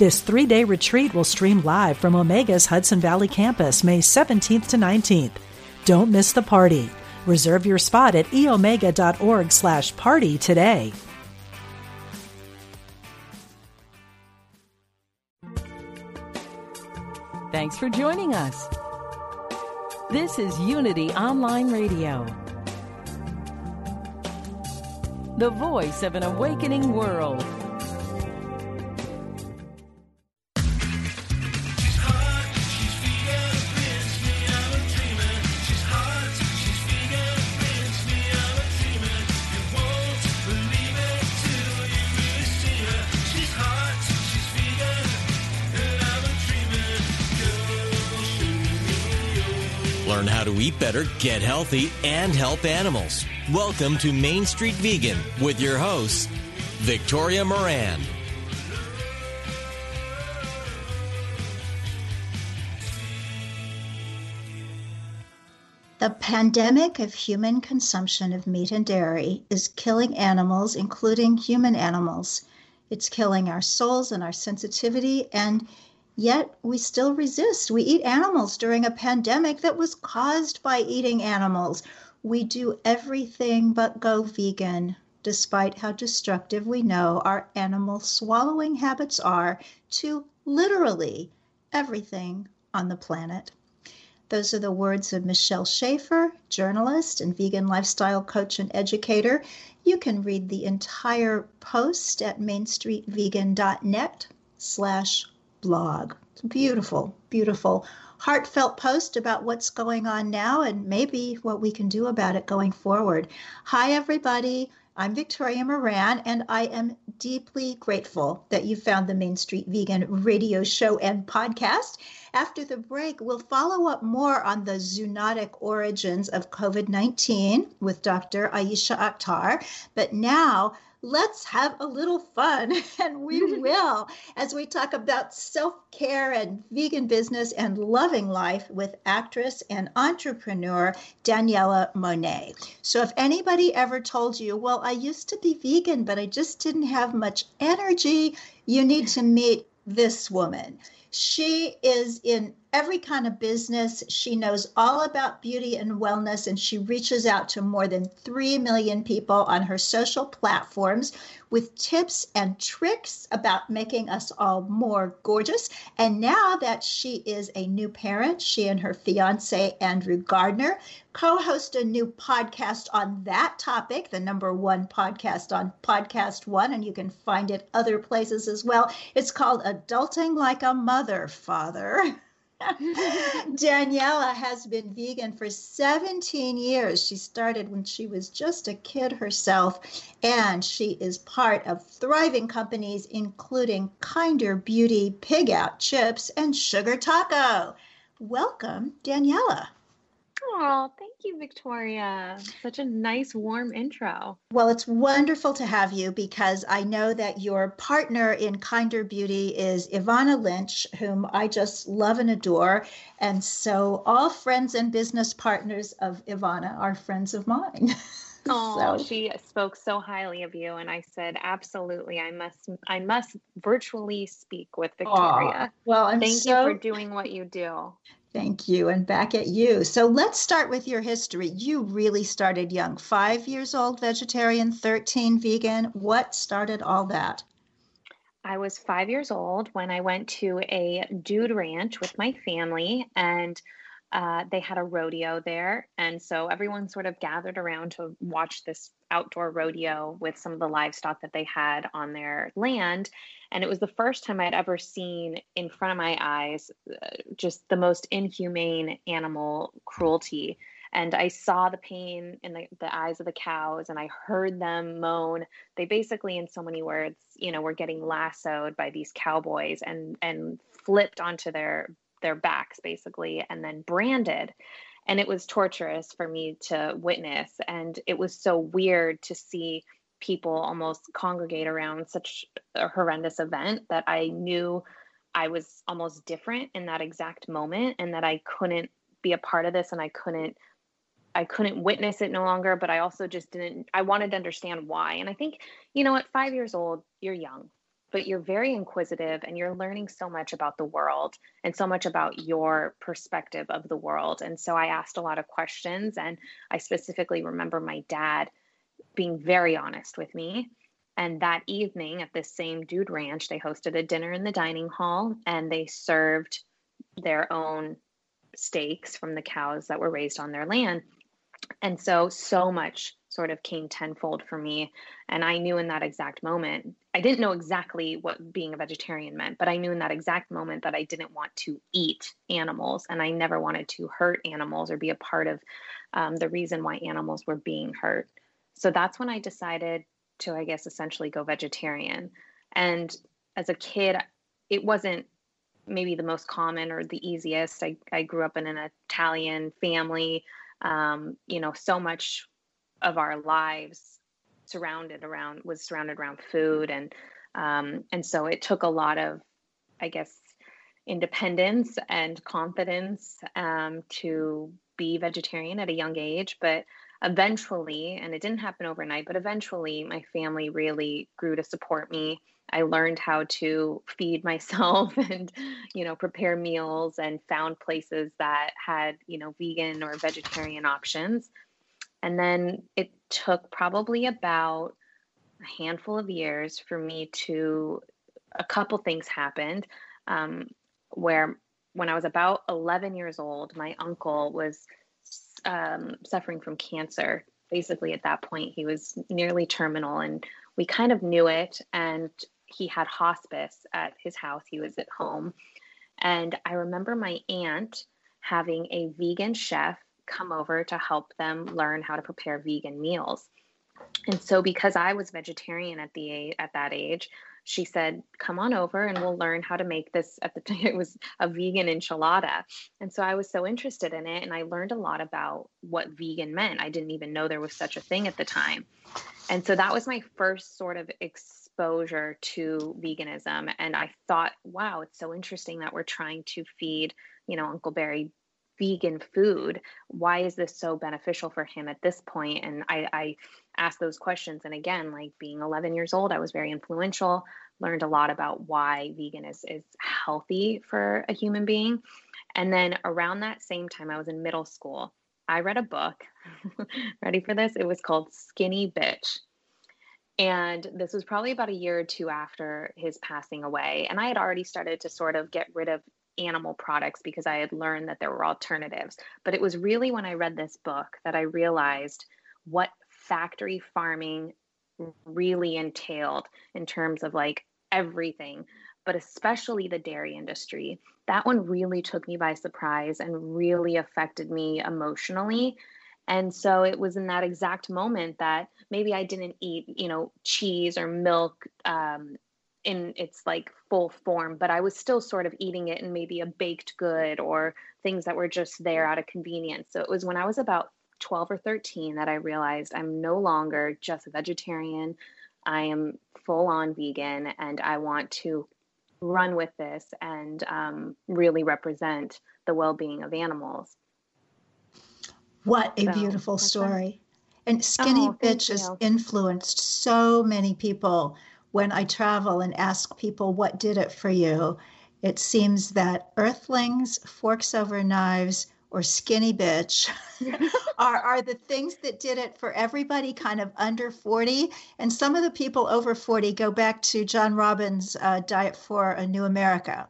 This three day retreat will stream live from Omega's Hudson Valley campus May 17th to 19th. Don't miss the party. Reserve your spot at eomega.org slash party today. Thanks for joining us. This is Unity Online Radio, the voice of an awakening world. Eat better, get healthy, and help animals. Welcome to Main Street Vegan with your host, Victoria Moran. The pandemic of human consumption of meat and dairy is killing animals, including human animals. It's killing our souls and our sensitivity, and Yet we still resist. We eat animals during a pandemic that was caused by eating animals. We do everything but go vegan, despite how destructive we know our animal swallowing habits are to literally everything on the planet. Those are the words of Michelle Schaefer, journalist and vegan lifestyle coach and educator. You can read the entire post at mainstreetvegan.net slash blog. It's beautiful, beautiful, heartfelt post about what's going on now and maybe what we can do about it going forward. Hi, everybody. I'm Victoria Moran, and I am deeply grateful that you found the Main Street Vegan radio show and podcast. After the break, we'll follow up more on the zoonotic origins of COVID 19 with Dr. Aysha Akhtar. But now, let's have a little fun, and we will, as we talk about self care and vegan business and loving life with actress and entrepreneur Daniela Monet. So, if anybody ever told you, well, I used to be vegan, but I just didn't have much energy, you need to meet this woman. She is in every kind of business. She knows all about beauty and wellness, and she reaches out to more than 3 million people on her social platforms with tips and tricks about making us all more gorgeous. And now that she is a new parent, she and her fiance, Andrew Gardner, co host a new podcast on that topic, the number one podcast on Podcast One, and you can find it other places as well. It's called Adulting Like a Mother, Father. Daniela has been vegan for 17 years. She started when she was just a kid herself, and she is part of thriving companies, including Kinder Beauty, Pig Out Chips, and Sugar Taco. Welcome, Daniela. Oh, thank you, Victoria. Such a nice, warm intro. Well, it's wonderful to have you because I know that your partner in Kinder Beauty is Ivana Lynch, whom I just love and adore. And so, all friends and business partners of Ivana are friends of mine. Oh, so. she spoke so highly of you, and I said, absolutely, I must, I must virtually speak with Victoria. well, I'm thank so... you for doing what you do. Thank you. And back at you. So let's start with your history. You really started young, five years old, vegetarian, 13 vegan. What started all that? I was five years old when I went to a dude ranch with my family, and uh, they had a rodeo there. And so everyone sort of gathered around to watch this outdoor rodeo with some of the livestock that they had on their land. And it was the first time I'd ever seen in front of my eyes uh, just the most inhumane animal cruelty. and I saw the pain in the, the eyes of the cows and I heard them moan. They basically, in so many words, you know, were getting lassoed by these cowboys and and flipped onto their their backs basically and then branded. And it was torturous for me to witness. And it was so weird to see people almost congregate around such a horrendous event that I knew I was almost different in that exact moment and that I couldn't be a part of this and I couldn't I couldn't witness it no longer, but I also just didn't, I wanted to understand why. And I think, you know, at five years old, you're young, but you're very inquisitive and you're learning so much about the world and so much about your perspective of the world. And so I asked a lot of questions. And I specifically remember my dad being very honest with me. And that evening at this same dude ranch, they hosted a dinner in the dining hall and they served their own steaks from the cows that were raised on their land and so so much sort of came tenfold for me. And i knew in that exact moment i didn't know exactly what being a vegetarian meant but i knew in that exact moment that i didn't want to eat animals and i never wanted to hurt animals or be a part of um, the reason why animals were being hurt. So that's when i decided to i guess essentially go vegetarian. And as a kid it wasn't maybe the most common or the easiest. I, I grew up in an italian family. Um, you know so much of our lives surrounded around was surrounded around food. And um, and so it took a lot of i guess independence and confidence um, to be vegetarian at a young age. But eventually and it didn't happen overnight but eventually my family really grew to support me. I learned how to feed myself and, you know, prepare meals and found places that had, you know, vegan or vegetarian options. And then it took probably about a handful of years for me to, a couple things happened um, where when I was about 11 years old, my uncle was um, suffering from cancer. Basically, at that point, he was nearly terminal, and we kind of knew it. And he had hospice at his house. He was at home. And I remember my aunt having a vegan chef come over to help them learn how to prepare vegan meals. And so because I was vegetarian at the at that age, she said, "Come on over and we'll learn how to make this." At the time, it was a vegan enchilada, and so I was so interested in it, and I learned a lot about what vegan meant. I didn't even know there was such a thing at the time, and so that was my first sort of exposure to veganism. And I thought, wow, it's so interesting that we're trying to feed, you know, Uncle Barry vegan food. Why is this so beneficial for him at this point? And I, I asked those questions. And again, like being 11 years old, I was very influential, learned a lot about why vegan is, is healthy for a human being. And then around that same time, I was in middle school. I read a book. Ready for this? It was called Skinny Bitch. And this was probably about a year or two after his passing away. And I had already started to sort of get rid of animal products because I had learned that there were alternatives. But it was really when I read this book that I realized what factory farming really entailed in terms of like everything, but especially the dairy industry that one really took me by surprise and really affected me emotionally. And so it was in that exact moment that maybe I didn't eat, you know, cheese or milk um, in its like full form, but I was still sort of eating it in maybe a baked good or things that were just there out of convenience. So it was when I was about 12 or 13 that I realized I'm no longer just a vegetarian. I am full on vegan and I want to run with this and um, really represent the well-being of animals. What a so, beautiful story. And skinny oh, bitch has influenced so many people when i travel and ask people what did it for you it seems that earthlings forks over knives or skinny bitch are, are the things that did it for everybody kind of under 40. And some of the people over 40 go back to John Robbins' uh, Diet for a New America.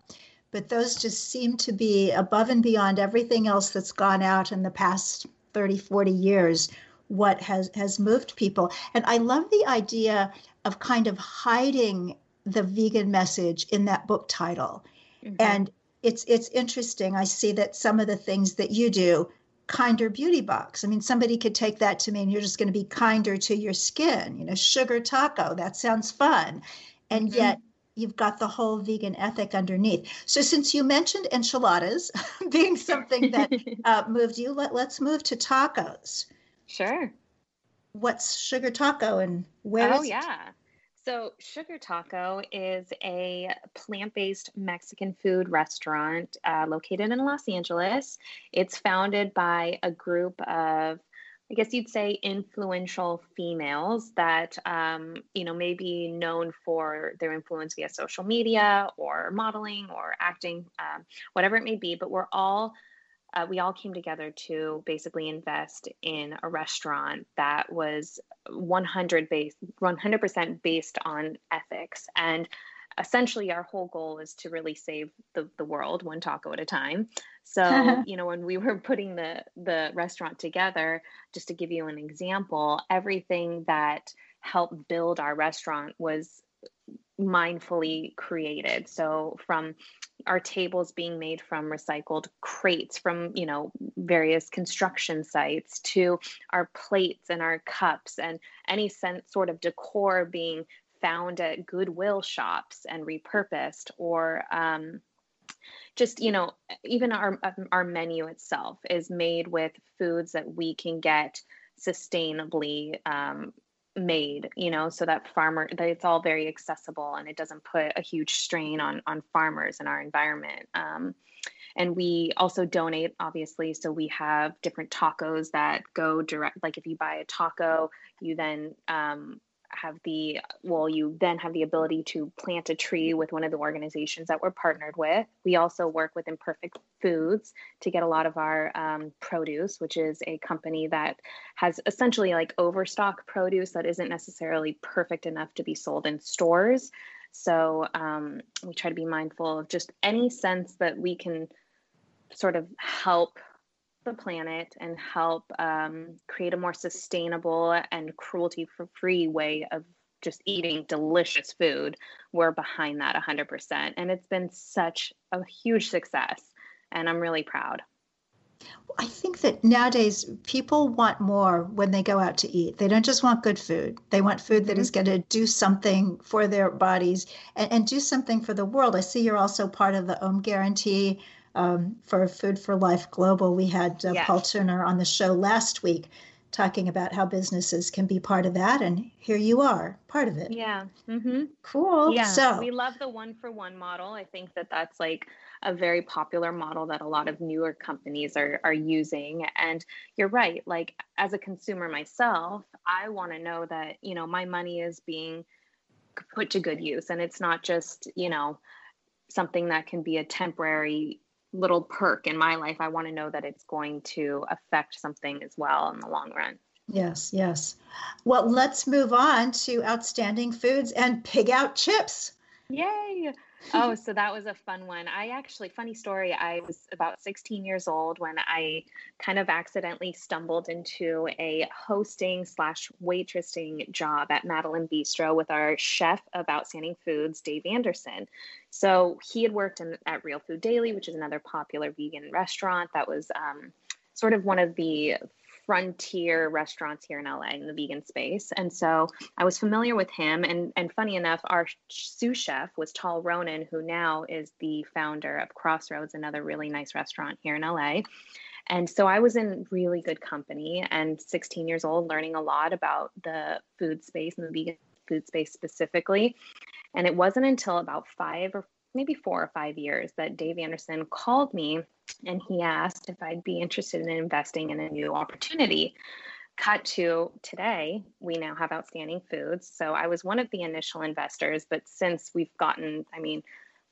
But those just seem to be above and beyond everything else that's gone out in the past 30, 40 years, what has, has moved people. And I love the idea of kind of hiding the vegan message in that book title. Mm-hmm. And it's it's interesting. I see that some of the things that you do kinder beauty box. I mean, somebody could take that to mean you're just going to be kinder to your skin. You know, sugar taco, that sounds fun. And mm-hmm. yet, you've got the whole vegan ethic underneath. So, since you mentioned enchiladas being something that uh, moved you, let, let's move to tacos. Sure. What's sugar taco and where? Oh, yeah. So, Sugar Taco is a plant based Mexican food restaurant uh, located in Los Angeles. It's founded by a group of I guess you'd say influential females that um, you know may be known for their influence via social media or modeling or acting, um, whatever it may be. But we're all uh, we all came together to basically invest in a restaurant that was 100 based 100% based on ethics. And essentially our whole goal is to really save the, the world one taco at a time. So you know when we were putting the the restaurant together just to give you an example everything that helped build our restaurant was mindfully created. So from our tables being made from recycled crates from you know various construction sites to our plates and our cups and any sense sort of decor being found at goodwill shops and repurposed or um, just you know even our um, our menu itself is made with foods that we can get sustainably um, made you know so that farmer that it's all very accessible and it doesn't put a huge strain on on farmers and our environment. Um, and we also donate obviously so we have different tacos that go direct like if you buy a taco you then um, have the well you then have the ability to plant a tree with one of the organizations that we're partnered with. We also work with imperfect foods to get a lot of our um, produce which is a company that has essentially like overstock produce that isn't necessarily perfect enough to be sold in stores. So um, we try to be mindful of just any sense that we can sort of help the planet and help um, create a more sustainable and cruelty free way of just eating delicious food, we're behind that 100%. And it's been such a huge success. And I'm really proud. I think that nowadays people want more when they go out to eat. They don't just want good food. They want food that mm-hmm. is going to do something for their bodies and, and, do something for the world. I see you're also part of the Om Guarantee um, for Food for Life Global. We had uh, yes. Paul Turner on the show last week talking about how businesses can be part of that. And here you are, part of it. Yeah. Mm-hmm. Cool. Yeah. So we love the one for one model. I think that that's like a very popular model that a lot of newer companies are, are using. And you're right. Like as a consumer myself, I want to know that, you know, my money is being put to good use and it's not just, you know, something that can be a temporary little perk in my life, I want to know that it's going to affect something as well in the long run. Yes, yes. Well, let's move on to outstanding foods and pig out chips. Yay! Oh, so that was a fun one. I actually, funny story, I was about 16 years old when I kind of accidentally stumbled into a hosting slash waitressing job at Madeleine Bistro with our chef of Outstanding Foods, Dave Anderson. So he had worked in, at Real Food Daily, which is another popular vegan restaurant that was um, sort of one of the frontier restaurants here in LA in the vegan space. And so I was familiar with him. And, and funny enough, our sous chef was Tal Ronnen, who now is the founder of Crossroads, another really nice restaurant here in LA. And so I was in really good company and 16 years old, learning a lot about the food space and the vegan food space specifically. And it wasn't until about five or maybe four or five years that Dave Anderson called me and he asked if I'd be interested in investing in a new opportunity. Cut to today, we now have outstanding foods. So I was one of the initial investors, but since we've gotten, I mean,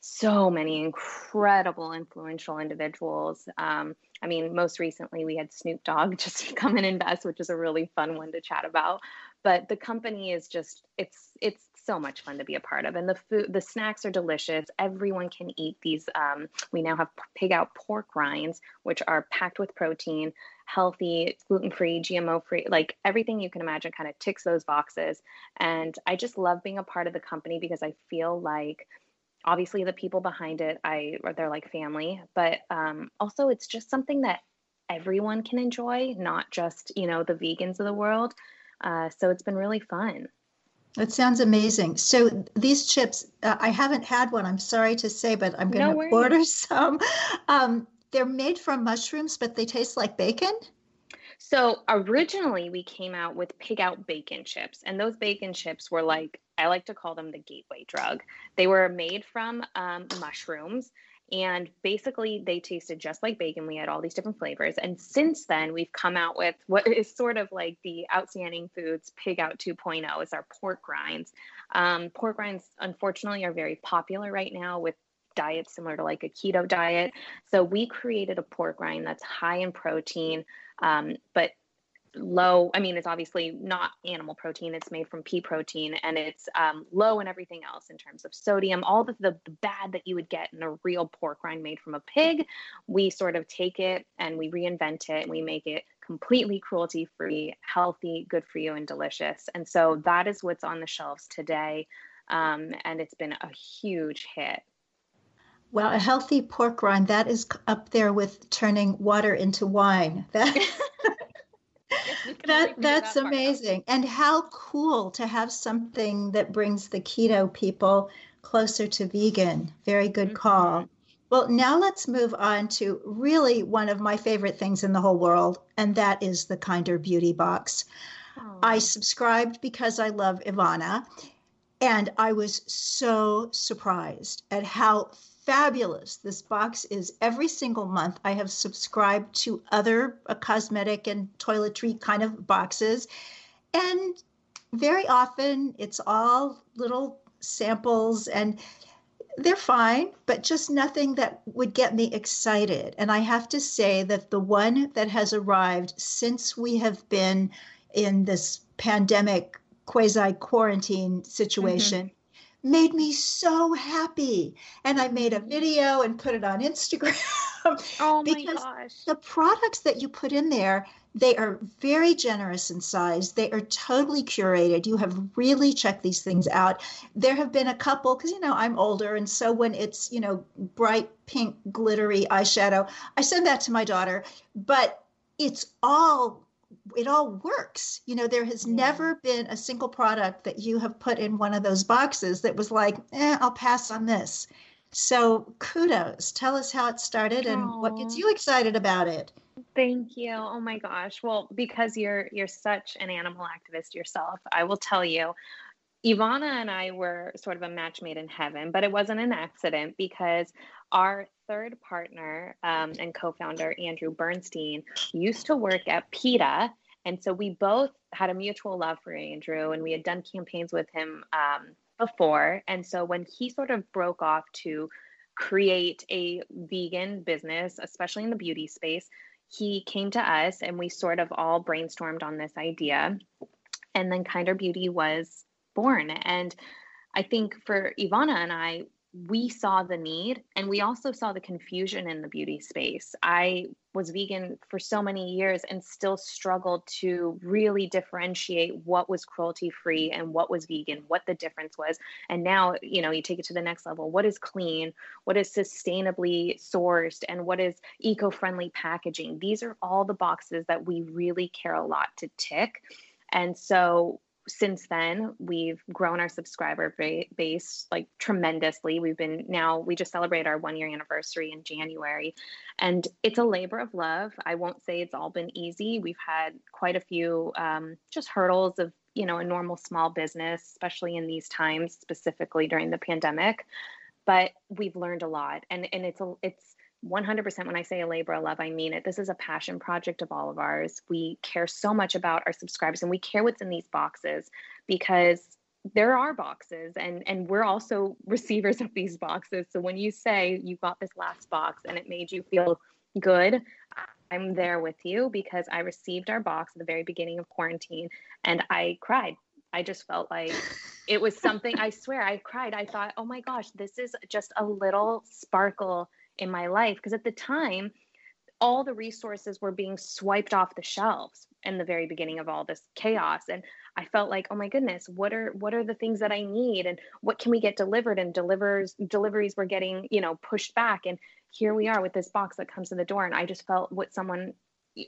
so many incredible, influential individuals. Um, I mean, most recently we had Snoop Dogg just come and invest, which is a really fun one to chat about. But the company is just it's it's so much fun to be a part of. And the food, the snacks are delicious. Everyone can eat these. Um, we now have pig out pork rinds, which are packed with protein, healthy, gluten free, GMO free, like everything you can imagine kind of ticks those boxes. And I just love being a part of the company because I feel like obviously the people behind it i they're like family but um, also it's just something that everyone can enjoy, not just, you know, the vegans of the world. Uh, so it's been really fun. That sounds amazing. So these chips, uh, I haven't had one. I'm sorry to say, but I'm going to no order some. Um, they're made from mushrooms, but they taste like bacon. So originally we came out with pig out bacon chips, and those bacon chips were like I like to call them the gateway drug. They were made from um, mushrooms, and basically they tasted just like bacon. We had all these different flavors, and since then we've come out with what is sort of like the outstanding foods pig out 2.0 is our pork rinds. Um, pork rinds, unfortunately, are very popular right now with diets similar to like a keto diet. So we created a pork rind that's high in protein, um, but low i mean it's obviously not animal protein it's made from pea protein and it's um, low in everything else in terms of sodium. All the, the, the, bad that you would get in a real pork rind made from a pig we sort of take it and we reinvent it and we make it completely cruelty free healthy good for you and delicious. And so that is what's on the shelves today um, and it's been a huge hit. Well, a healthy pork rind that is up there with turning water into wine. That that that's that amazing. And how cool to have something that brings the keto people closer to vegan. Very good mm-hmm. call. Well, now let's move on to really one of my favorite things in the whole world, and that is the Kinder Beauty Box. Aww. I subscribed because I love Ivana, and I was so surprised at how fabulous this box is every single month. I have subscribed to other uh, cosmetic and toiletry kind of boxes. And very often it's all little samples and they're fine, but just nothing that would get me excited. And I have to say that the one that has arrived since we have been in this pandemic quasi quarantine situation made me so happy. And I made a video and put it on Instagram. oh because gosh. the products that you put in there, they are very generous in size. They are totally curated. You have really checked these things out. There have been a couple, because you know, I'm older. And so when it's, you know, bright pink, glittery eyeshadow, I send that to my daughter. But it's all it all works. You know, there has yeah. never been a single product that you have put in one of those boxes that was like, eh, I'll pass on this. So kudos. Tell us how it started and Aww. what gets you excited about it. Thank you. Oh my gosh. Well, because you're you're such an animal activist yourself, I will tell you. Ivana and I were sort of a match made in heaven, but it wasn't an accident because our third partner um, and co founder, Andrew Bernstein, used to work at PETA. And so we both had a mutual love for Andrew and we had done campaigns with him um, before. And so when he sort of broke off to create a vegan business, especially in the beauty space, he came to us and we sort of all brainstormed on this idea. And then Kinder Beauty was born. And I think for Ivana and I, we saw the need and we also saw the confusion in the beauty space. I was vegan for so many years and still struggled to really differentiate what was cruelty free and what was vegan, what the difference was. And now, you know, you take it to the next level. What is clean? What is sustainably sourced? And what is eco friendly packaging? These are all the boxes that we really care a lot to tick. And so since then we've grown our subscriber base like tremendously. We've been now we just celebrated our one year anniversary in january. And it's a labor of love. I won't say it's all been easy. We've had quite a few um, just hurdles of you know a normal small business especially in these times specifically during the pandemic. But we've learned a lot. And and it's a it's 100% when I say a labor of love, I mean it. This is a passion project of all of ours. We care so much about our subscribers and we care what's in these boxes because there are boxes and and we're also receivers of these boxes. So when you say you got this last box and it made you feel good, I'm there with you because I received our box at the very beginning of quarantine and I cried. I just felt like it was something I swear I cried. I thought, "Oh my gosh, this is just a little sparkle in my life because at the time all the resources were being swiped off the shelves in the very beginning of all this chaos and i felt like oh my goodness what are what are the things that i need and what can we get delivered and delivers deliveries were getting you know pushed back and here we are with this box that comes to the door and i just felt what someone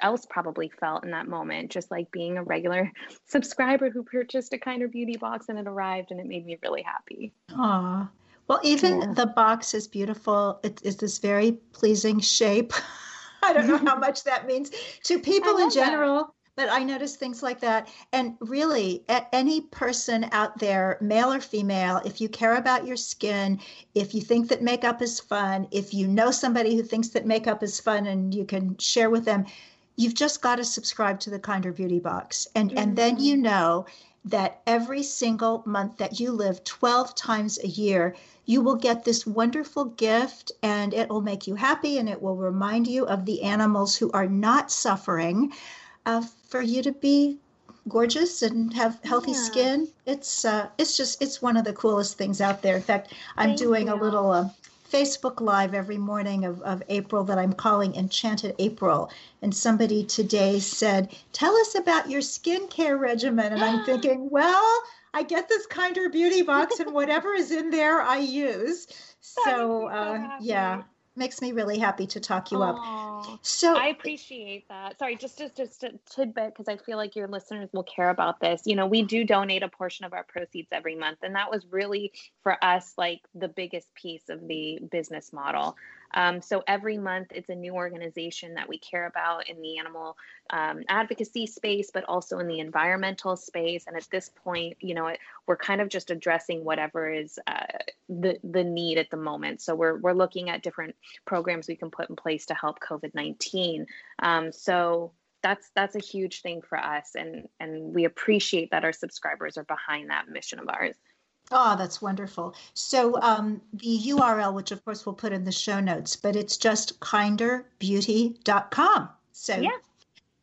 else probably felt in that moment, just like being a regular subscriber who purchased a Kinder Beauty box and it arrived and it made me really happy. Aw. Well, even yeah. the box is beautiful. It is this very pleasing shape. I don't know how much that means to people in general. That but I notice things like that. And really, any person out there, male or female, if you care about your skin, if you think that makeup is fun, if you know somebody who thinks that makeup is fun and you can share with them, you've just got to subscribe to the Kinder Beauty Box. And, mm-hmm. and then you mm-hmm. know that every single month that you live 12 times a year, you will get this wonderful gift and it will make you happy and it will remind you of the animals who are not suffering uh, for you to be gorgeous and have healthy yeah. skin. It's uh, it's just it's one of the coolest things out there. In fact, I'm Thank doing you. a little uh, Facebook Live every morning of, of April that I'm calling Enchanted April. And somebody today said, Tell us about your skincare regimen. And I'm thinking, Well, I get this Kinder Beauty box, and whatever is in there, I use. So, uh, yeah, makes me really happy to talk you Aww. up. So I appreciate that. Sorry, just just just a tidbit because I feel like your listeners will care about this. You know, we do donate a portion of our proceeds every month, and that was really for us like the biggest piece of the business model. Um, so every month, it's a new organization that we care about in the animal um, advocacy space, but also in the environmental space. And at this point, you know, it, we're kind of just addressing whatever is uh, the the need at the moment. So we're we're looking at different programs we can put in place to help COVID nineteen. Um, so that's that's a huge thing for us, and and we appreciate that our subscribers are behind that mission of ours. Oh, that's wonderful. So um, the URL, which of course we'll put in the show notes, but it's just kinderbeauty.com. So yeah.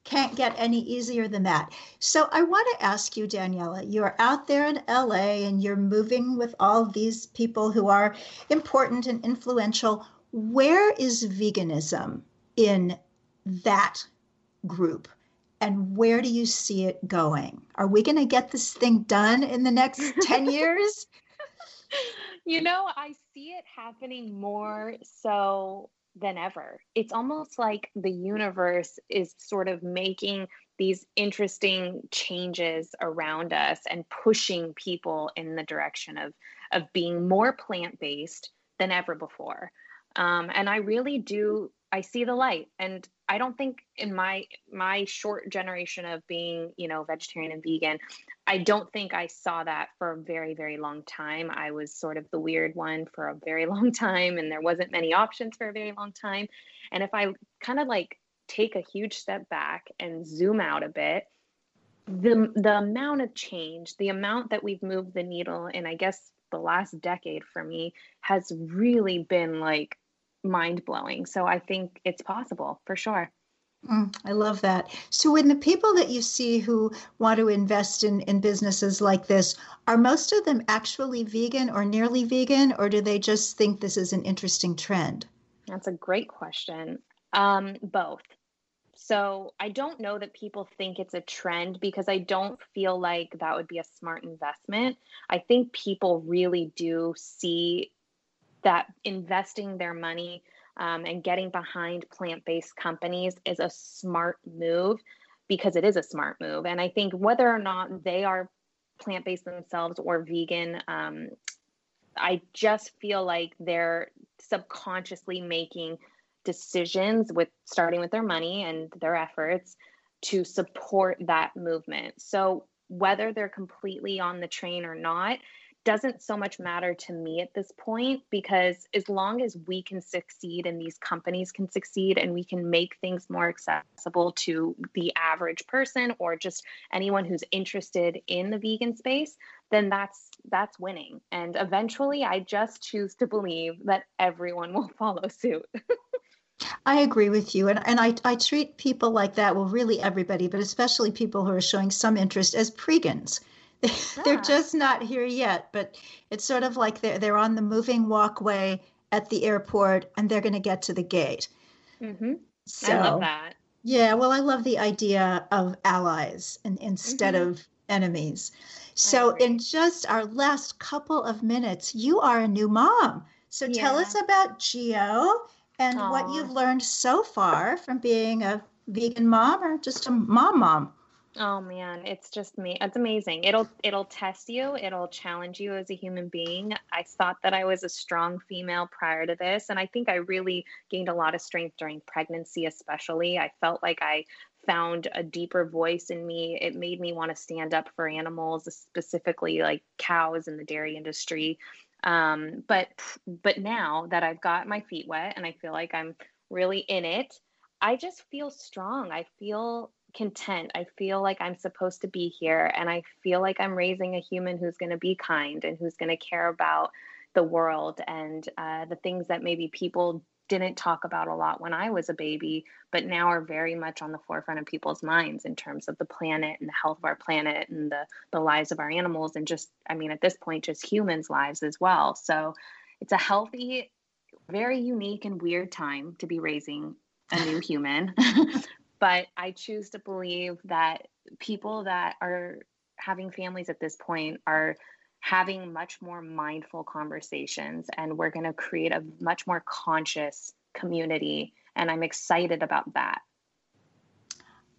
can't get any easier than that. So I want to ask you, Daniela, you're out there in LA and you're moving with all these people who are important and influential. Where is veganism in that group? And where do you see it going? Are we going to get this thing done in the next 10 years? You know, I see it happening more so than ever. It's almost like the universe is sort of making these interesting changes around us and pushing people in the direction of of being more plant-based than ever before. Um, and I really do I see the light and I don't think in my my short generation of being, you know, vegetarian and vegan, I don't think I saw that for a very very long time. I was sort of the weird one for a very long time and there wasn't many options for a very long time. And if I kind of like take a huge step back and zoom out a bit, the the amount of change, the amount that we've moved the needle in I guess the last decade for me has really been like mind blowing. So I think it's possible for sure. Mm, I love that. So, when the people that you see who want to invest in, in businesses like this, are most of them actually vegan or nearly vegan, or do they just think this is an interesting trend? That's a great question. Um, both. So, I don't know that people think it's a trend because I don't feel like that would be a smart investment. I think people really do see that investing their money um, and getting behind plant based companies is a smart move because it is a smart move. And I think whether or not they are plant based themselves or vegan, um, I just feel like they're subconsciously making decisions with starting with their money and their efforts to support that movement. So whether they're completely on the train or not, doesn't so much matter to me at this point because as long as we can succeed and these companies can succeed and we can make things more accessible to the average person or just anyone who's interested in the vegan space then that's that's winning. And eventually i just choose to believe that everyone will follow suit. I agree with you. And, and I, I treat people like that, well, really everybody, but especially people who are showing some interest as pregans they're just not here yet, but it's sort of like they're they're on the moving walkway at the airport and they're going to get to the gate. Mm-hmm. So, I love that. Yeah, well, I love the idea of allies and, instead mm-hmm. of enemies. So, in just our last couple of minutes, you are a new mom. So, yeah. tell us about Gio and Aww. what you've learned so far from being a vegan mom or just a mom mom? Oh man, it's just me. It's amazing. It'll it'll test you. It'll challenge you as a human being. I thought that I was a strong female prior to this, and I think I really gained a lot of strength during pregnancy, especially. I felt like I found a deeper voice in me. It made me want to stand up for animals, specifically like cows in the dairy industry. Um, but but now that I've got my feet wet and I feel like I'm really in it, I just feel strong. I feel content. I feel like I'm supposed to be here and I feel like I'm raising a human who's going to be kind and who's going to care about the world and uh, the things that maybe people didn't talk about a lot when I was a baby, but now are very much on the forefront of people's minds in terms of the planet and the health of our planet and the, the lives of our animals and just, I mean, at this point, just humans' lives as well. So it's a healthy, very unique and weird time to be raising a new human. but I choose to believe that people that are having families at this point are having much more mindful conversations and we're going to create a much more conscious community and i'm excited about that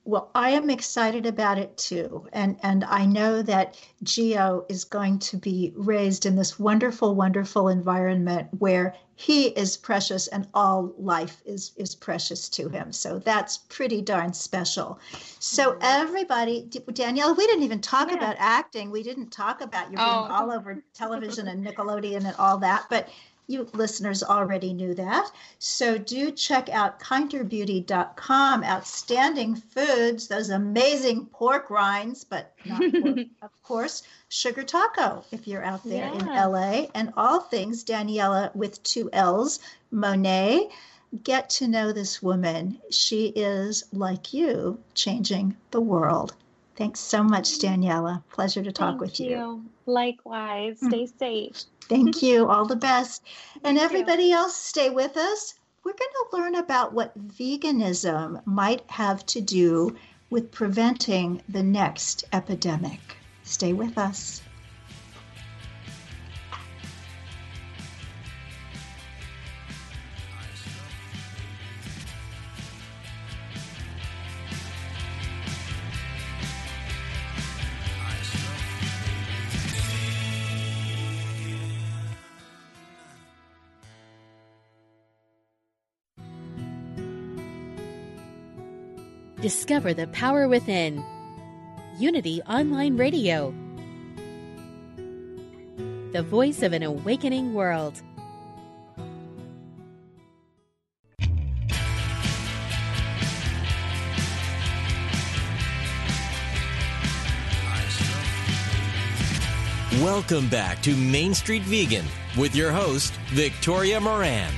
well, I am excited about it too. And, and I know that Gio is going to be raised in this wonderful, wonderful environment where he is precious and all life is, is precious to him. So that's pretty darn special. So, mm-hmm. everybody, Danielle, we didn't even talk yeah. about acting. We didn't talk about you being oh. all over television and Nickelodeon and all that. But you listeners already knew that. So do check out kinderbeauty.com. Outstanding foods, those amazing pork rinds, but not pork, of course, sugar taco if you're out there yeah. in LA, and all things Daniela with two L's, Monet. Get to know this woman. She is, like you, changing the world. Thanks so much, Daniela. Pleasure to talk Thank with you. you. Likewise. Hmm. Stay safe. Thank you. All the best. And everybody else, stay with us. We're going to learn about what veganism might have to do with preventing the next epidemic. Stay with us. Discover the power within. Unity Online Radio. The voice of an awakening world. Welcome back to Main Street Vegan with your host, Victoria Moran.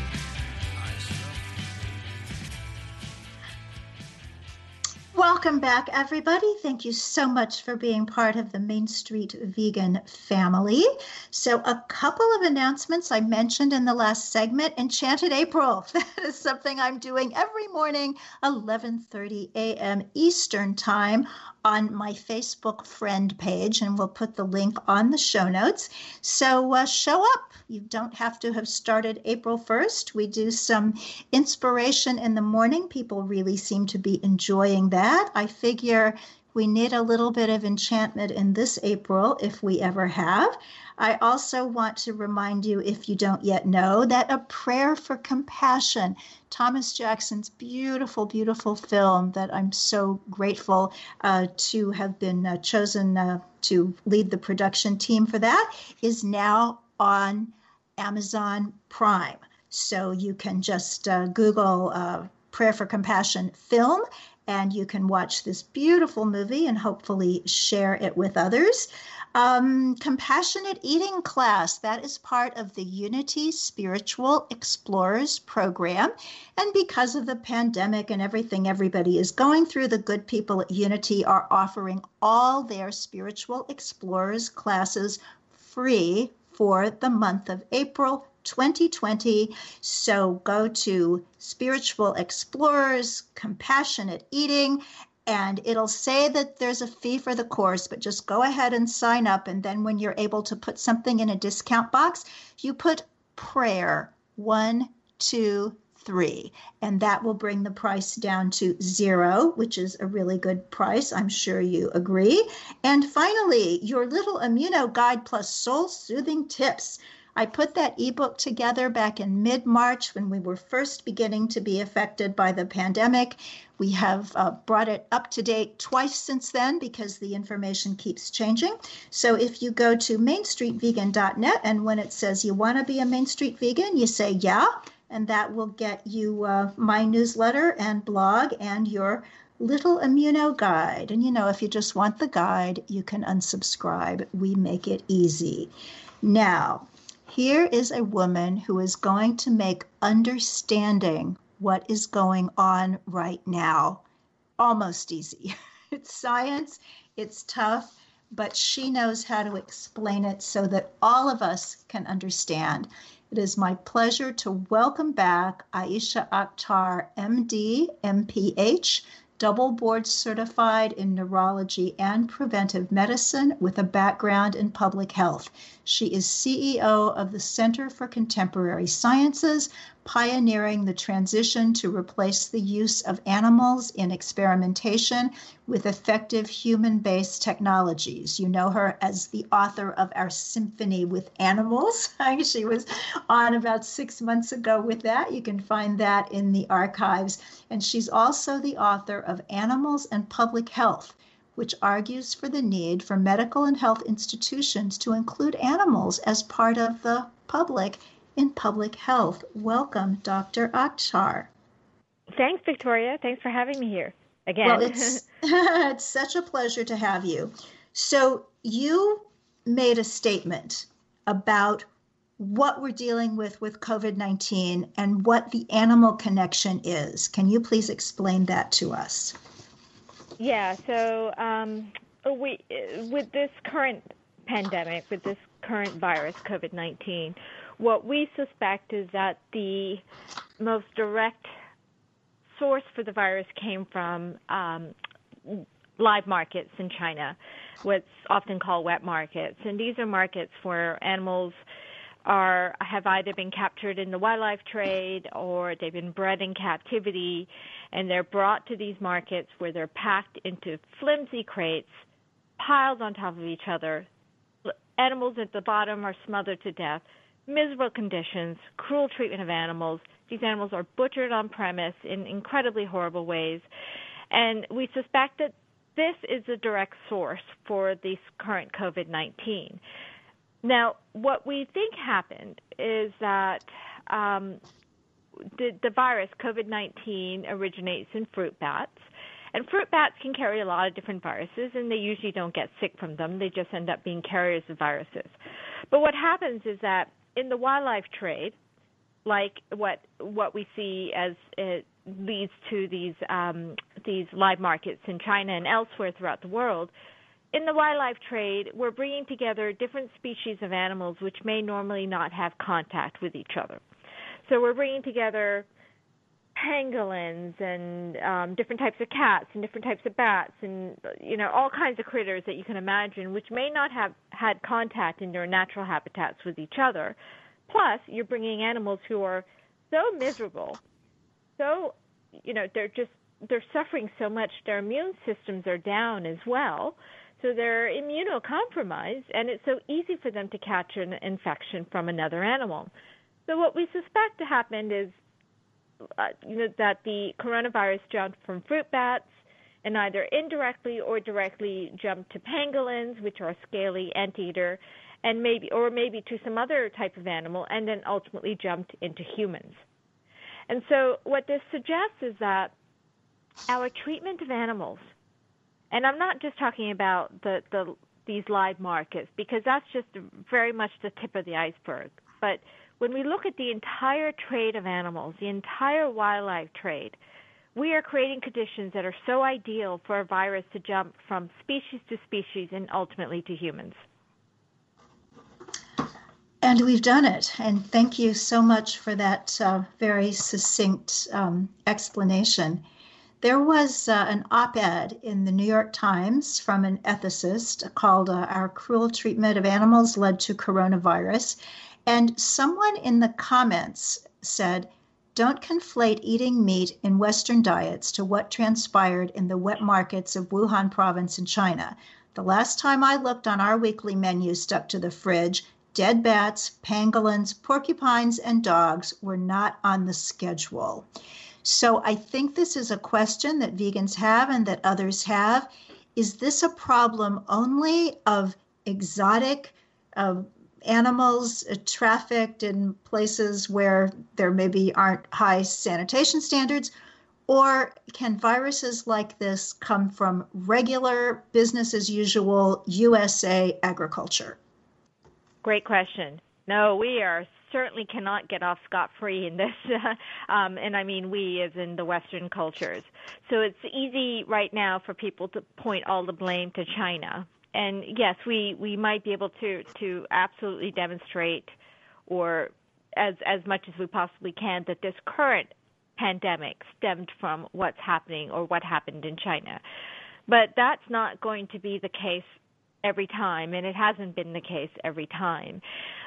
Welcome back, everybody. Thank you so much for being part of the Main Street Vegan family. So, a couple of announcements I mentioned in the last segment. Enchanted April. That is something I'm doing every morning, 11:30 a.m. Eastern Time on my Facebook friend page, and we'll put the link on the show notes. So uh, show up. You don't have to have started April 1st. We do some inspiration in the morning. People really seem to be enjoying that. I figure we need a little bit of enchantment in this April if we ever have. I also want to remind you, if you don't yet know, that A Prayer for Compassion, Thomas Jackson's beautiful, beautiful film that I'm so grateful uh, to have been uh, chosen uh, to lead the production team for that, is now on Amazon Prime. So you can just uh, Google uh, Prayer for Compassion film and you can watch this beautiful movie and hopefully share it with others. Um, compassionate eating class that is part of the Unity Spiritual Explorers program. And because of the pandemic and everything everybody is going through, the good people at Unity are offering all their Spiritual Explorers classes free for the month of April 2020. So go to Spiritual Explorers, Compassionate Eating, and it'll say that there's a fee for the course, but just go ahead and sign up. And then when you're able to put something in a discount box, you put prayer one, two, three, and that will bring the price down to zero, which is a really good price. I'm sure you agree. And finally, your little Immuno Guide plus soul soothing tips. I put that ebook together back in mid March when we were first beginning to be affected by the pandemic. We have uh, brought it up to date twice since then because the information keeps changing. So if you go to mainstreetvegan.net and when it says you want to be a Main Street Vegan, you say yeah, and that will get you uh, my newsletter and blog and your little immuno guide. And you know, if you just want the guide, you can unsubscribe. We make it easy. Now, here is a woman who is going to make understanding what is going on right now almost easy. It's science, it's tough, but she knows how to explain it so that all of us can understand. It is my pleasure to welcome back Aysha Akhtar, MD, MPH, double board certified in neurology and preventive medicine with a background in public health. She is CEO of the Center for Contemporary Sciences, pioneering the transition to replace the use of animals in experimentation with effective human based technologies. You know her as the author of Our Symphony with Animals. she was on about six months ago with that. You can find that in the archives. And she's also the author of Animals and Public Health which argues for the need for medical and health institutions to include animals as part of the public in public health. Welcome, Dr. Akhtar. Thanks, Victoria. Thanks for having me here again. Well, it's, it's such a pleasure to have you. So, you made a statement about what we're dealing with with COVID 19 and what the animal connection is. Can you please explain that to us? Yeah, so um, we, with this current pandemic, with this current virus, COVID 19, what we suspect is that the most direct source for the virus came from um, live markets in China, what's often called wet markets. And these are markets where animals are have either been captured in the wildlife trade or they've been bred in captivity. And they're brought to these markets where they're packed into flimsy crates piled on top of each other. Animals at the bottom are smothered to death miserable conditions, cruel treatment of animals. These animals are butchered on premise in incredibly horrible ways. And we suspect that this is the direct source for this current COVID 19. Now, what we think happened is that um, the, the virus, COVID 19, originates in fruit bats. And fruit bats can carry a lot of different viruses, and they usually don't get sick from them. They just end up being carriers of viruses. But what happens is that in the wildlife trade, like what what we see as it leads to these um, these live markets in China and elsewhere throughout the world. In the wildlife trade, we're bringing together different species of animals which may normally not have contact with each other. So we're bringing together pangolins and um, different types of cats and different types of bats and you know all kinds of critters that you can imagine which may not have had contact in their natural habitats with each other. Plus you're bringing animals who are so miserable so you know they're just they're suffering so much their immune systems are down as well. So they're immunocompromised and it's so easy for them to catch an infection from another animal. So what we suspect happened is uh, you know, that the coronavirus jumped from fruit bats and either indirectly or directly jumped to pangolins, which are scaly anteater, and maybe or maybe to some other type of animal, and then ultimately jumped into humans. And so, what this suggests is that our treatment of animals, and I'm not just talking about the, the these live markets because that's just very much the tip of the iceberg, but when we look at the entire trade of animals, the entire wildlife trade, we are creating conditions that are so ideal for a virus to jump from species to species and ultimately to humans. And we've done it. And thank you so much for that uh, very succinct um, explanation. There was uh, an op ed in the New York Times from an ethicist called uh, Our Cruel Treatment of Animals Led to Coronavirus. And someone in the comments said, don't conflate eating meat in Western diets to what transpired in the wet markets of Wuhan province in China. The last time I looked on our weekly menu stuck to the fridge, dead bats, pangolins, porcupines, and dogs were not on the schedule. So I think this is a question that vegans have and that others have. Is this a problem only of exotic uh, animals trafficked in places where there maybe aren't high sanitation standards? Or can viruses like this come from regular business as usual USA agriculture? Great question. No, we are certainly cannot get off scot free in this. um, and I mean we as in the Western cultures. So it's easy right now for people to point all the blame to China. And yes, we, we might be able to, to absolutely demonstrate or as, as much as we possibly can that this current pandemic stemmed from what's happening or what happened in China. But that's not going to be the case every time, and it hasn't been the case every time.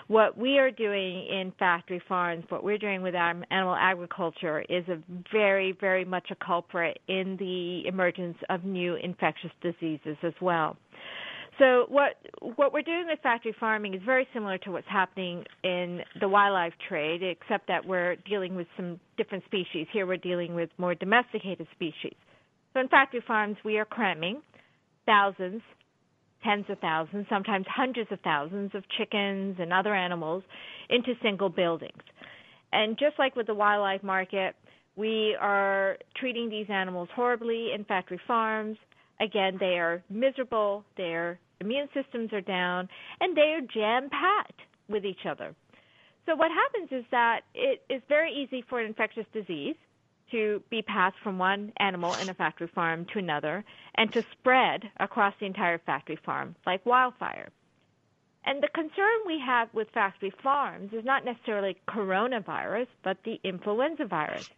What we are doing in factory farms, what we're doing with animal agriculture, is a very, very much a culprit in the emergence of new infectious diseases as well. So what what we're doing with factory farming is very similar to what's happening in the wildlife trade, except that we're dealing with some different species. Here we're dealing with more domesticated species. So in factory farms, we are cramming thousands, tens of thousands, sometimes hundreds of thousands of chickens and other animals into single buildings. And just like with the wildlife market, we are treating these animals horribly in factory farms. Again, they are miserable, their immune systems are down, and they are jam packed with each other. So, what happens is that it is very easy for an infectious disease to be passed from one animal in a factory farm to another and to spread across the entire factory farm like wildfire. And the concern we have with factory farms is not necessarily coronavirus, but the influenza virus.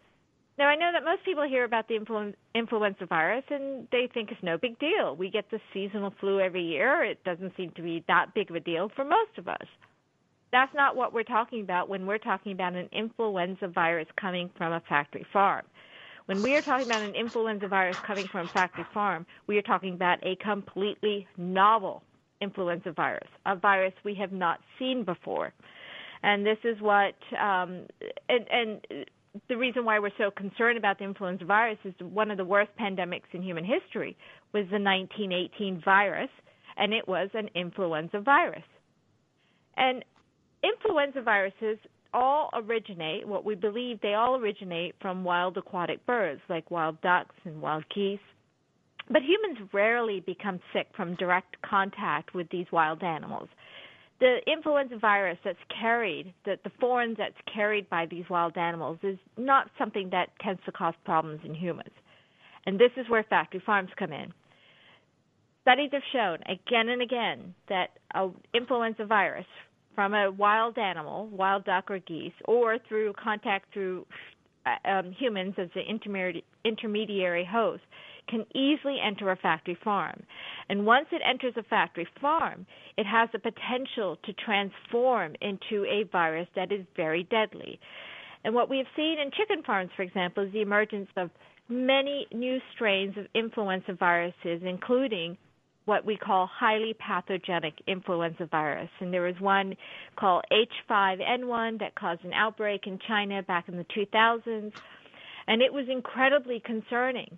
Now, I know that most people hear about the influ- influenza virus and they think it's no big deal. We get the seasonal flu every year. It doesn't seem to be that big of a deal for most of us. That's not what we're talking about when we're talking about an influenza virus coming from a factory farm. When we are talking about an influenza virus coming from a factory farm, we are talking about a completely novel influenza virus, a virus we have not seen before. And this is what, um, and, and the reason why we're so concerned about the influenza virus is one of the worst pandemics in human history was the 1918 virus, and it was an influenza virus. And influenza viruses all originate, what we believe they all originate from wild aquatic birds like wild ducks and wild geese. But humans rarely become sick from direct contact with these wild animals. The influenza virus that's carried, the, the foreign that's carried by these wild animals, is not something that tends to cause problems in humans. And this is where factory farms come in. Studies have shown again and again that an influenza virus from a wild animal, wild duck or geese, or through contact through uh, um, humans as the intermediary, intermediary host, can easily enter a factory farm. And once it enters a factory farm, it has the potential to transform into a virus that is very deadly. And what we have seen in chicken farms, for example, is the emergence of many new strains of influenza viruses, including what we call highly pathogenic influenza virus. And there was one called H5N1 that caused an outbreak in China back in the 2000s. And it was incredibly concerning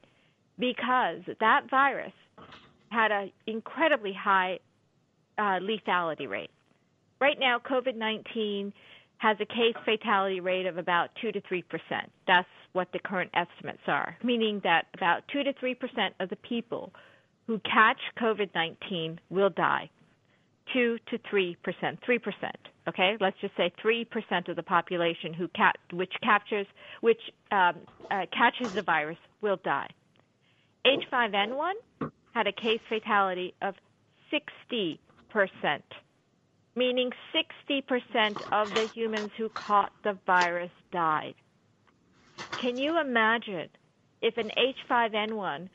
because that virus had an incredibly high uh, lethality rate. Right now, COVID 19 has a case fatality rate of about 2 to 3 percent. That's what the current estimates are, meaning that about 2 to 3 percent of the people who catch COVID 19 will die. 2 to 3%, 3%. Okay, let's just say 3% of the population who cap- which captures which um, uh, catches the virus will die. H5N1 had a case fatality of 60%, meaning 60% of the humans who caught the virus died. Can you imagine if an H5N1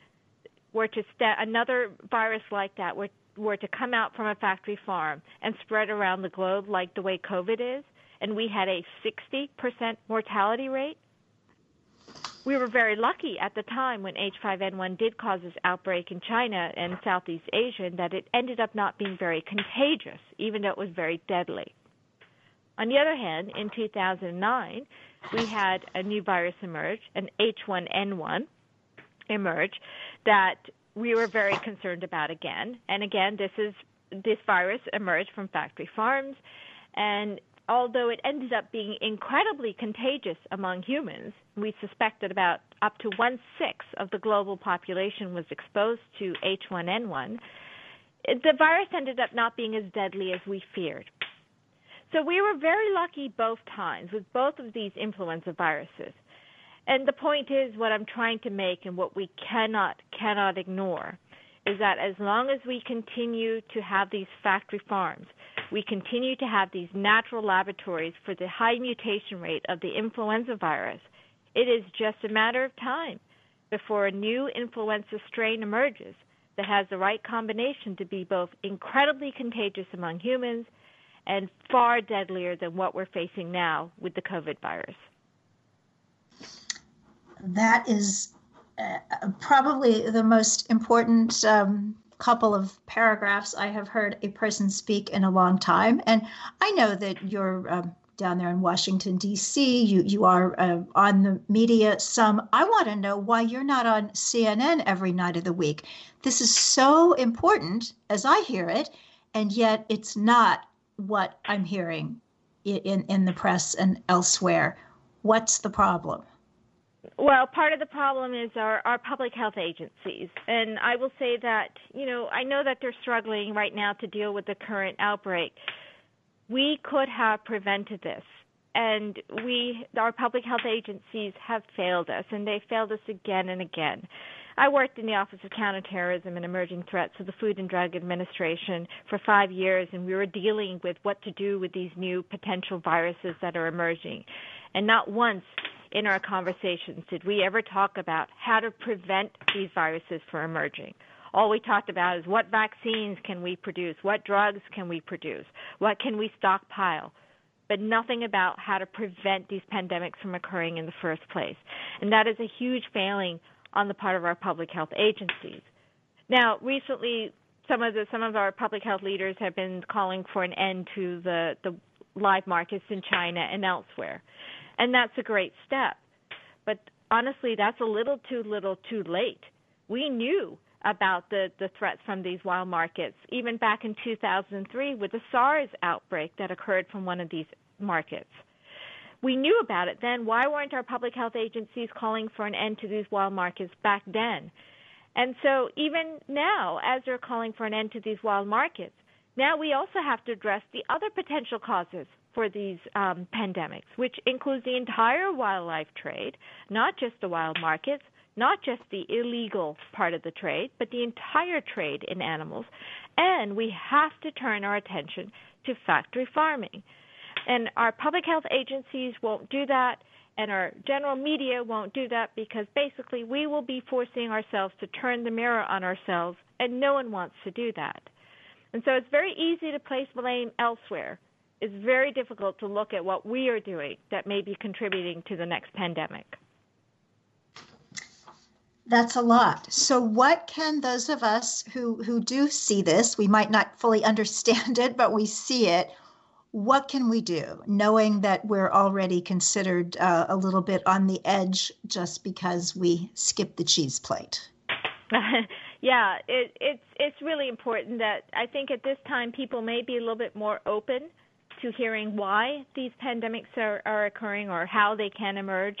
were to st- another virus like that were were to come out from a factory farm and spread around the globe like the way COVID is, and we had a 60% mortality rate, we were very lucky at the time when H5N1 did cause this outbreak in China and Southeast Asia that it ended up not being very contagious, even though it was very deadly. On the other hand, in 2009, we had a new virus emerge, an H1N1 emerge, that we were very concerned about again. And again, this is this virus emerged from factory farms, and although it ended up being incredibly contagious among humans, we suspect that about up to one sixth of the global population was exposed to H1N1. The virus ended up not being as deadly as we feared. So we were very lucky both times with both of these influenza viruses. And the point is what I'm trying to make and what we cannot cannot ignore is that as long as we continue to have these factory farms, we continue to have these natural laboratories for the high mutation rate of the influenza virus, it is just a matter of time before a new influenza strain emerges that has the right combination to be both incredibly contagious among humans and far deadlier than what we're facing now with the COVID virus. That is uh, probably the most important um, couple of paragraphs I have heard a person speak in a long time. And I know that you're um, down there in Washington, D.C., you, you are uh, on the media some. I want to know why you're not on CNN every night of the week. This is so important as I hear it, and yet it's not what I'm hearing in, in the press and elsewhere. What's the problem? Well, part of the problem is our, our public health agencies. And I will say that, you know, I know that they're struggling right now to deal with the current outbreak. We could have prevented this. And we, our public health agencies have failed us, and they failed us again and again. I worked in the Office of Counterterrorism and Emerging Threats of the Food and Drug Administration for five years, and we were dealing with what to do with these new potential viruses that are emerging. And not once in our conversations did we ever talk about how to prevent these viruses from emerging. All we talked about is what vaccines can we produce, what drugs can we produce, what can we stockpile, but nothing about how to prevent these pandemics from occurring in the first place. And that is a huge failing on the part of our public health agencies. Now, recently, some of the some of our public health leaders have been calling for an end to the the live markets in China and elsewhere, and that's a great step. But honestly, that's a little too little, too late. We knew about the the threats from these wild markets even back in 2003 with the SARS outbreak that occurred from one of these markets we knew about it then. Why weren't our public health agencies calling for an end to these wild markets back then? And so even now, as they're calling for an end to these wild markets, now we also have to address the other potential causes for these um, pandemics, which includes the entire wildlife trade, not just the wild markets, not just the illegal part of the trade, but the entire trade in animals. And we have to turn our attention to factory farming. And our public health agencies won't do that, and our general media won't do that because basically we will be forcing ourselves to turn the mirror on ourselves, and no one wants to do that. And so it's very easy to place blame elsewhere. It's very difficult to look at what we are doing that may be contributing to the next pandemic. That's a lot. So, what can those of us who, who do see this, we might not fully understand it, but we see it, what can we do knowing that we're already considered uh, a little bit on the edge just because we skipped the cheese plate yeah it, it's it's really important that i think at this time people may be a little bit more open to hearing why these pandemics are, are occurring or how they can emerge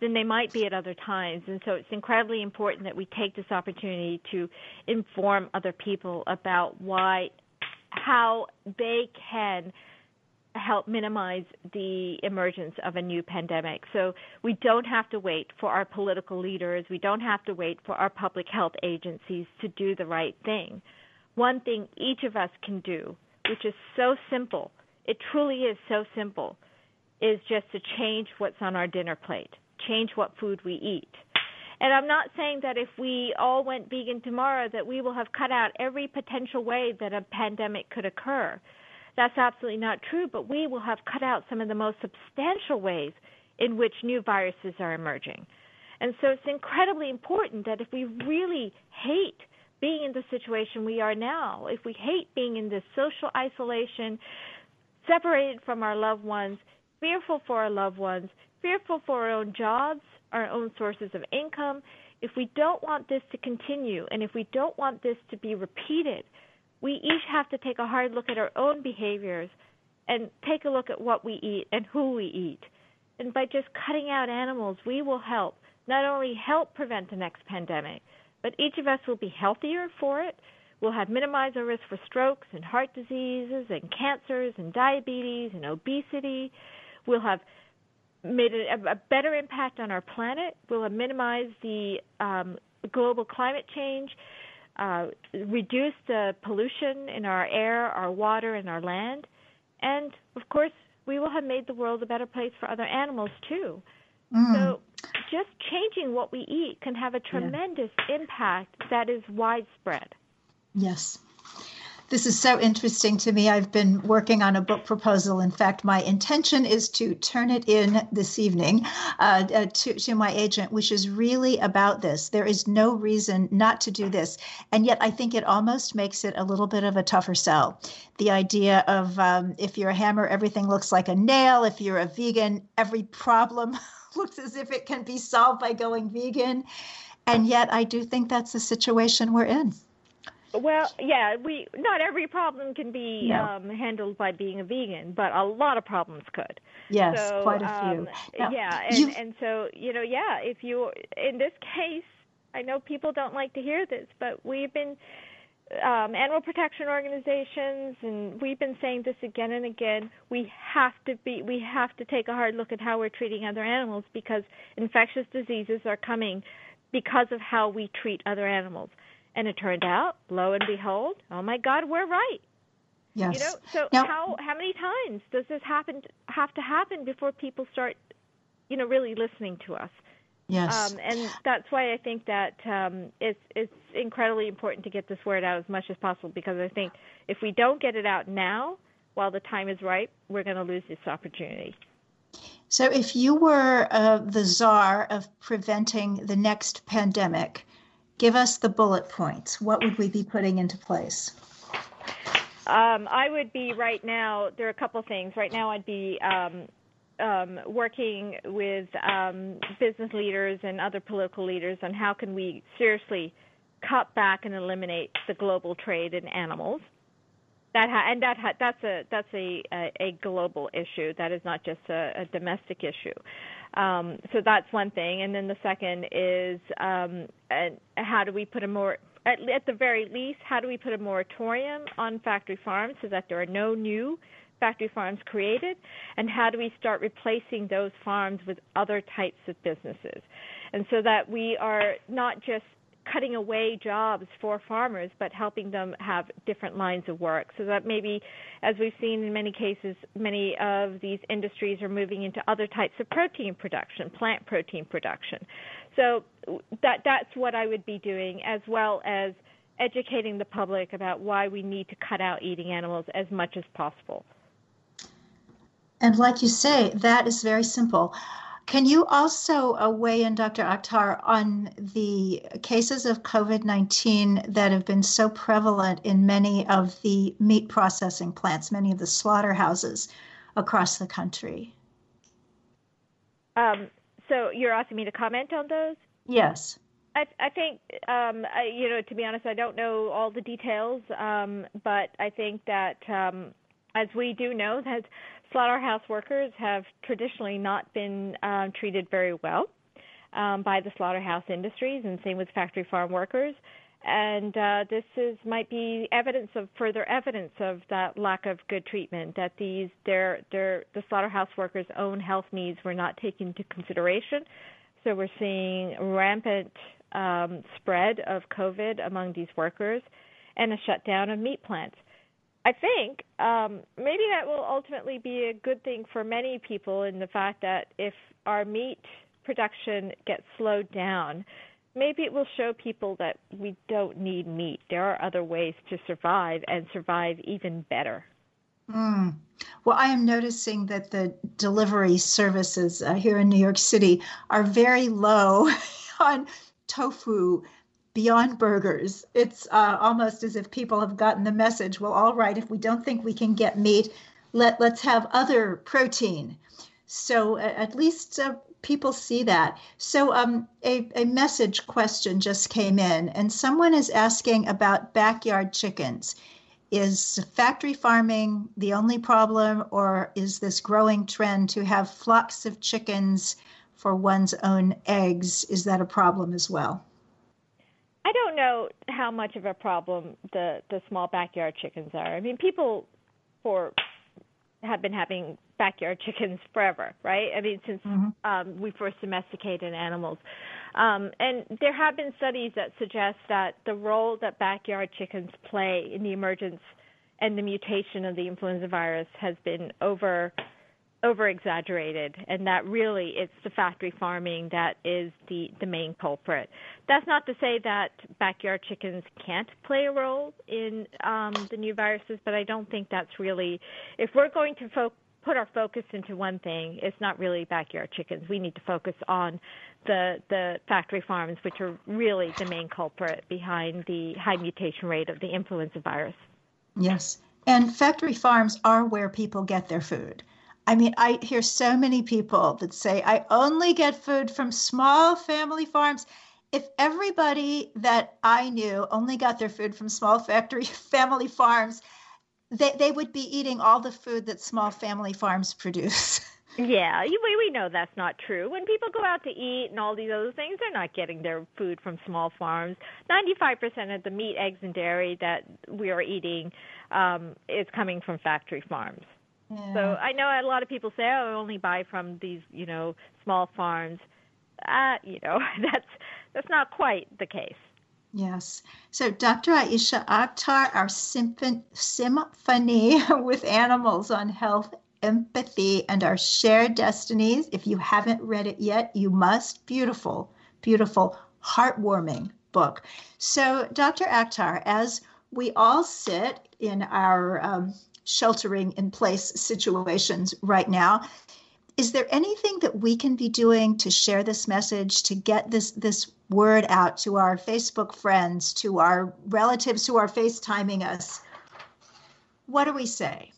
than they might be at other times. And so it's incredibly important that we take this opportunity to inform other people about why, how they can help minimize the emergence of a new pandemic. So we don't have to wait for our political leaders, we don't have to wait for our public health agencies to do the right thing. One thing each of us can do, which is so simple, it truly is so simple, is just to change what's on our dinner plate, change what food we eat. And I'm not saying that if we all went vegan tomorrow that we will have cut out every potential way that a pandemic could occur that's absolutely not true, but we will have cut out some of the most substantial ways in which new viruses are emerging. And so it's incredibly important that if we really hate being in the situation we are now, if we hate being in this social isolation, separated from our loved ones, fearful for our loved ones, fearful for our own jobs, our own sources of income, if we don't want this to continue and if we don't want this to be repeated, we each have to take a hard look at our own behaviors and take a look at what we eat and who we eat. And by just cutting out animals, we will help not only help prevent the next pandemic, but each of us will be healthier for it. We'll have minimized our risk for strokes and heart diseases and cancers and diabetes and obesity. We'll have made a, a better impact on our planet. We'll have minimized the um, global climate change, uh, reduced the pollution in our air, our water, and our land. And of course, we will have made the world a better place for other animals too. Mm. So just changing what we eat can have a tremendous yeah. impact that is widespread. Yes. This is so interesting to me. I've been working on a book proposal. In fact, my intention is to turn it in this evening uh, uh, to, to my agent, which is really about this. There is no reason not to do this. And yet, I think it almost makes it a little bit of a tougher sell. The idea of um, if you're a hammer, everything looks like a nail. If you're a vegan, every problem looks as if it can be solved by going vegan. And yet, I do think that's the situation we're in. Well, yeah, we not every problem can be no. um, handled by being a vegan, but a lot of problems could. Yes, so, quite a few. Um, now, yeah, and, and so you know, yeah, if you in this case, I know people don't like to hear this, but we've been um, animal protection organizations, and we've been saying this again and again. We have to be, we have to take a hard look at how we're treating other animals because infectious diseases are coming because of how we treat other animals. And it turned out, lo and behold, oh my God, we're right. Yes. You know, so now, how how many times does this happen have to happen before people start, you know, really listening to us? Yes. Um, and that's why I think that um, it's it's incredibly important to get this word out as much as possible because I think if we don't get it out now, while the time is right, we're going to lose this opportunity. So, if you were uh, the czar of preventing the next pandemic, give us the bullet points. What would we be putting into place? Um, I would be right now. There are a couple things. Right now, I'd be um, um, working with um, business leaders and other political leaders on how can we seriously cut back and eliminate the global trade in animals. That ha- and that ha- that's a that's a, a, a global issue. That is not just a, a domestic issue. Um, so that's one thing. And then the second is um, how do we put a more at, at the very least, how do we put a moratorium on factory farms so that there are no new factory farms created? And how do we start replacing those farms with other types of businesses? And so that we are not just cutting away jobs for farmers, but helping them have different lines of work. So that maybe, as we've seen in many cases, many of these industries are moving into other types of protein production, plant protein production. So that that's what I would be doing, as well as educating the public about why we need to cut out eating animals as much as possible. And like you say, that is very simple. Can you also uh, weigh in, Dr. Akhtar, on the cases of COVID 19 that have been so prevalent in many of the meat processing plants, many of the slaughterhouses across the country? Um, so you're asking me to comment on those? Yes. I, I think, um, I, you know, to be honest, I don't know all the details, um, but I think that um, as we do know that slaughterhouse workers have traditionally not been uh, treated very well um, by the slaughterhouse industries, and same with factory farm workers. And uh, this is might be evidence of further evidence of that lack of good treatment. That these their their the slaughterhouse workers' own health needs were not taken into consideration. So we're seeing rampant um, spread of COVID among these workers, and a shutdown of meat plants. I think um, maybe that will ultimately be a good thing for many people in the fact that if our meat production gets slowed down, maybe it will show people that we don't need meat. There are other ways to survive and survive even better. Mm. Well, I am noticing that the delivery services uh, here in New York City are very low on tofu beyond burgers. It's uh, almost as if people have gotten the message. Well, all right, if we don't think we can get meat, let let's have other protein. So at least uh, people see that. So um, a, a message question just came in, and someone is asking about backyard chickens. Is factory farming the only problem, or is this growing trend to have flocks of chickens for one's own eggs? Is that a problem as well? I don't know how much of a problem the the small backyard chickens are. I mean, people for have been having backyard chickens forever, right? I mean, since mm-hmm. um, we first domesticated animals. Um, and there have been studies that suggest that the role that backyard chickens play in the emergence and the mutation of the influenza virus has been over over exaggerated and that really it's the factory farming that is the the main culprit. That's not to say that backyard chickens can't play a role in um, the new viruses but i don't think that's really if we're going to fo- put our focus into one thing it's not really backyard chickens. We need to focus on the the factory farms which are really the main culprit behind the high mutation rate of the influenza virus. Yes. And factory farms are where people get their food I mean, I hear so many people that say, I only get food from small family farms. If everybody that I knew only got their food from small factory family farms, they, they would be eating all the food that small family farms produce. Yeah, we we know that's not true. When people go out to eat and all these other things, they're not getting their food from small farms. Ninety-five percent of the meat, eggs, and dairy that we are eating um, is coming from factory farms. Yeah. So I know a lot of people say, "Oh, I only buy from these, you know, small farms." Uh, you know, that's that's not quite the case. Yes. So Dr. Aysha Akhtar, our symphony with animals on health, empathy, and our shared destinies. If you haven't read it yet, you must. Beautiful, beautiful, heartwarming book. So, Dr. Akhtar, as we all sit in our um, sheltering in place situations right now. Is there anything that we can be doing to share this message, to get this this word out to our Facebook friends, to our relatives who are FaceTiming us? What do we say?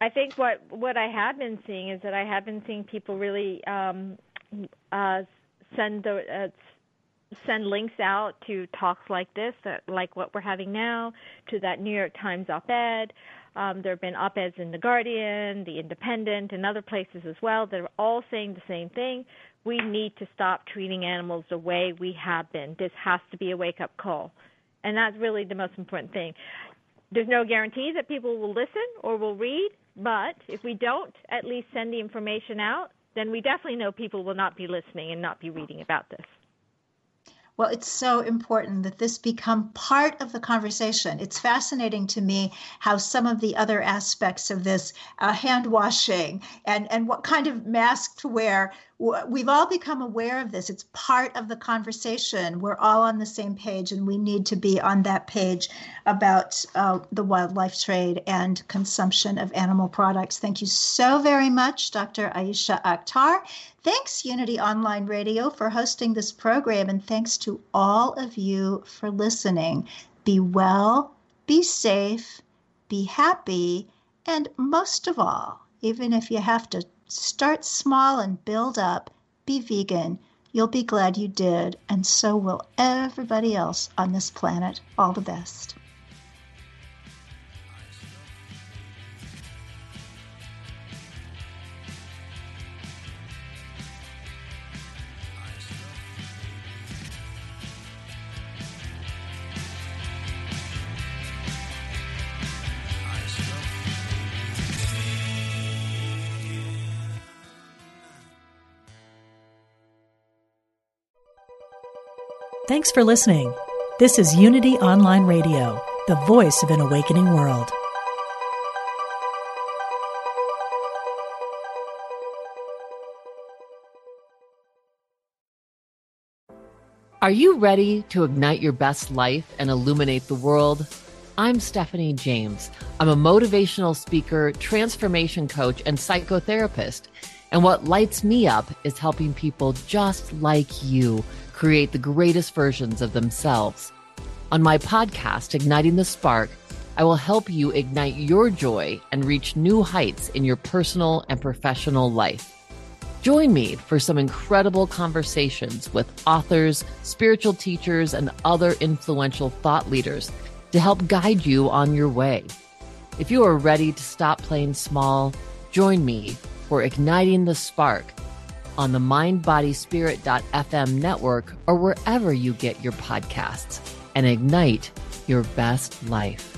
I think what what I have been seeing is that I have been seeing people really um, uh, send the uh, send links out to talks like this, like what we're having now, to that New York Times op-ed, um, there have been op eds in The Guardian, The Independent, and other places as well that are all saying the same thing. We need to stop treating animals the way we have been. This has to be a wake up call. And that's really the most important thing. There's no guarantee that people will listen or will read, but if we don't at least send the information out, then we definitely know people will not be listening and not be reading about this. Well, it's so important that this become part of the conversation. It's fascinating to me how some of the other aspects of this, uh, hand washing and, and what kind of mask to wear, we've all become aware of this. It's part of the conversation. We're all on the same page, and we need to be on that page about uh, the wildlife trade and consumption of animal products. Thank you so very much, Dr. Aysha Akhtar. Thanks, Unity Online Radio, for hosting this program, and thanks to all of you for listening. Be well, be safe, be happy, and most of all, even if you have to start small and build up, be vegan. You'll be glad you did, and so will everybody else on this planet. All the best. Thanks for listening. This is Unity Online Radio, the voice of an awakening world. Are you ready to ignite your best life and illuminate the world? I'm Stephanie James. I'm a motivational speaker, transformation coach, and psychotherapist. And what lights me up is helping people just like you create the greatest versions of themselves. On my podcast, Igniting the Spark, I will help you ignite your joy and reach new heights in your personal and professional life. Join me for some incredible conversations with authors, spiritual teachers, and other influential thought leaders to help guide you on your way. If you are ready to stop playing small, join me for Igniting the Spark on the mindbodyspirit.fm network or wherever you get your podcasts and ignite your best life.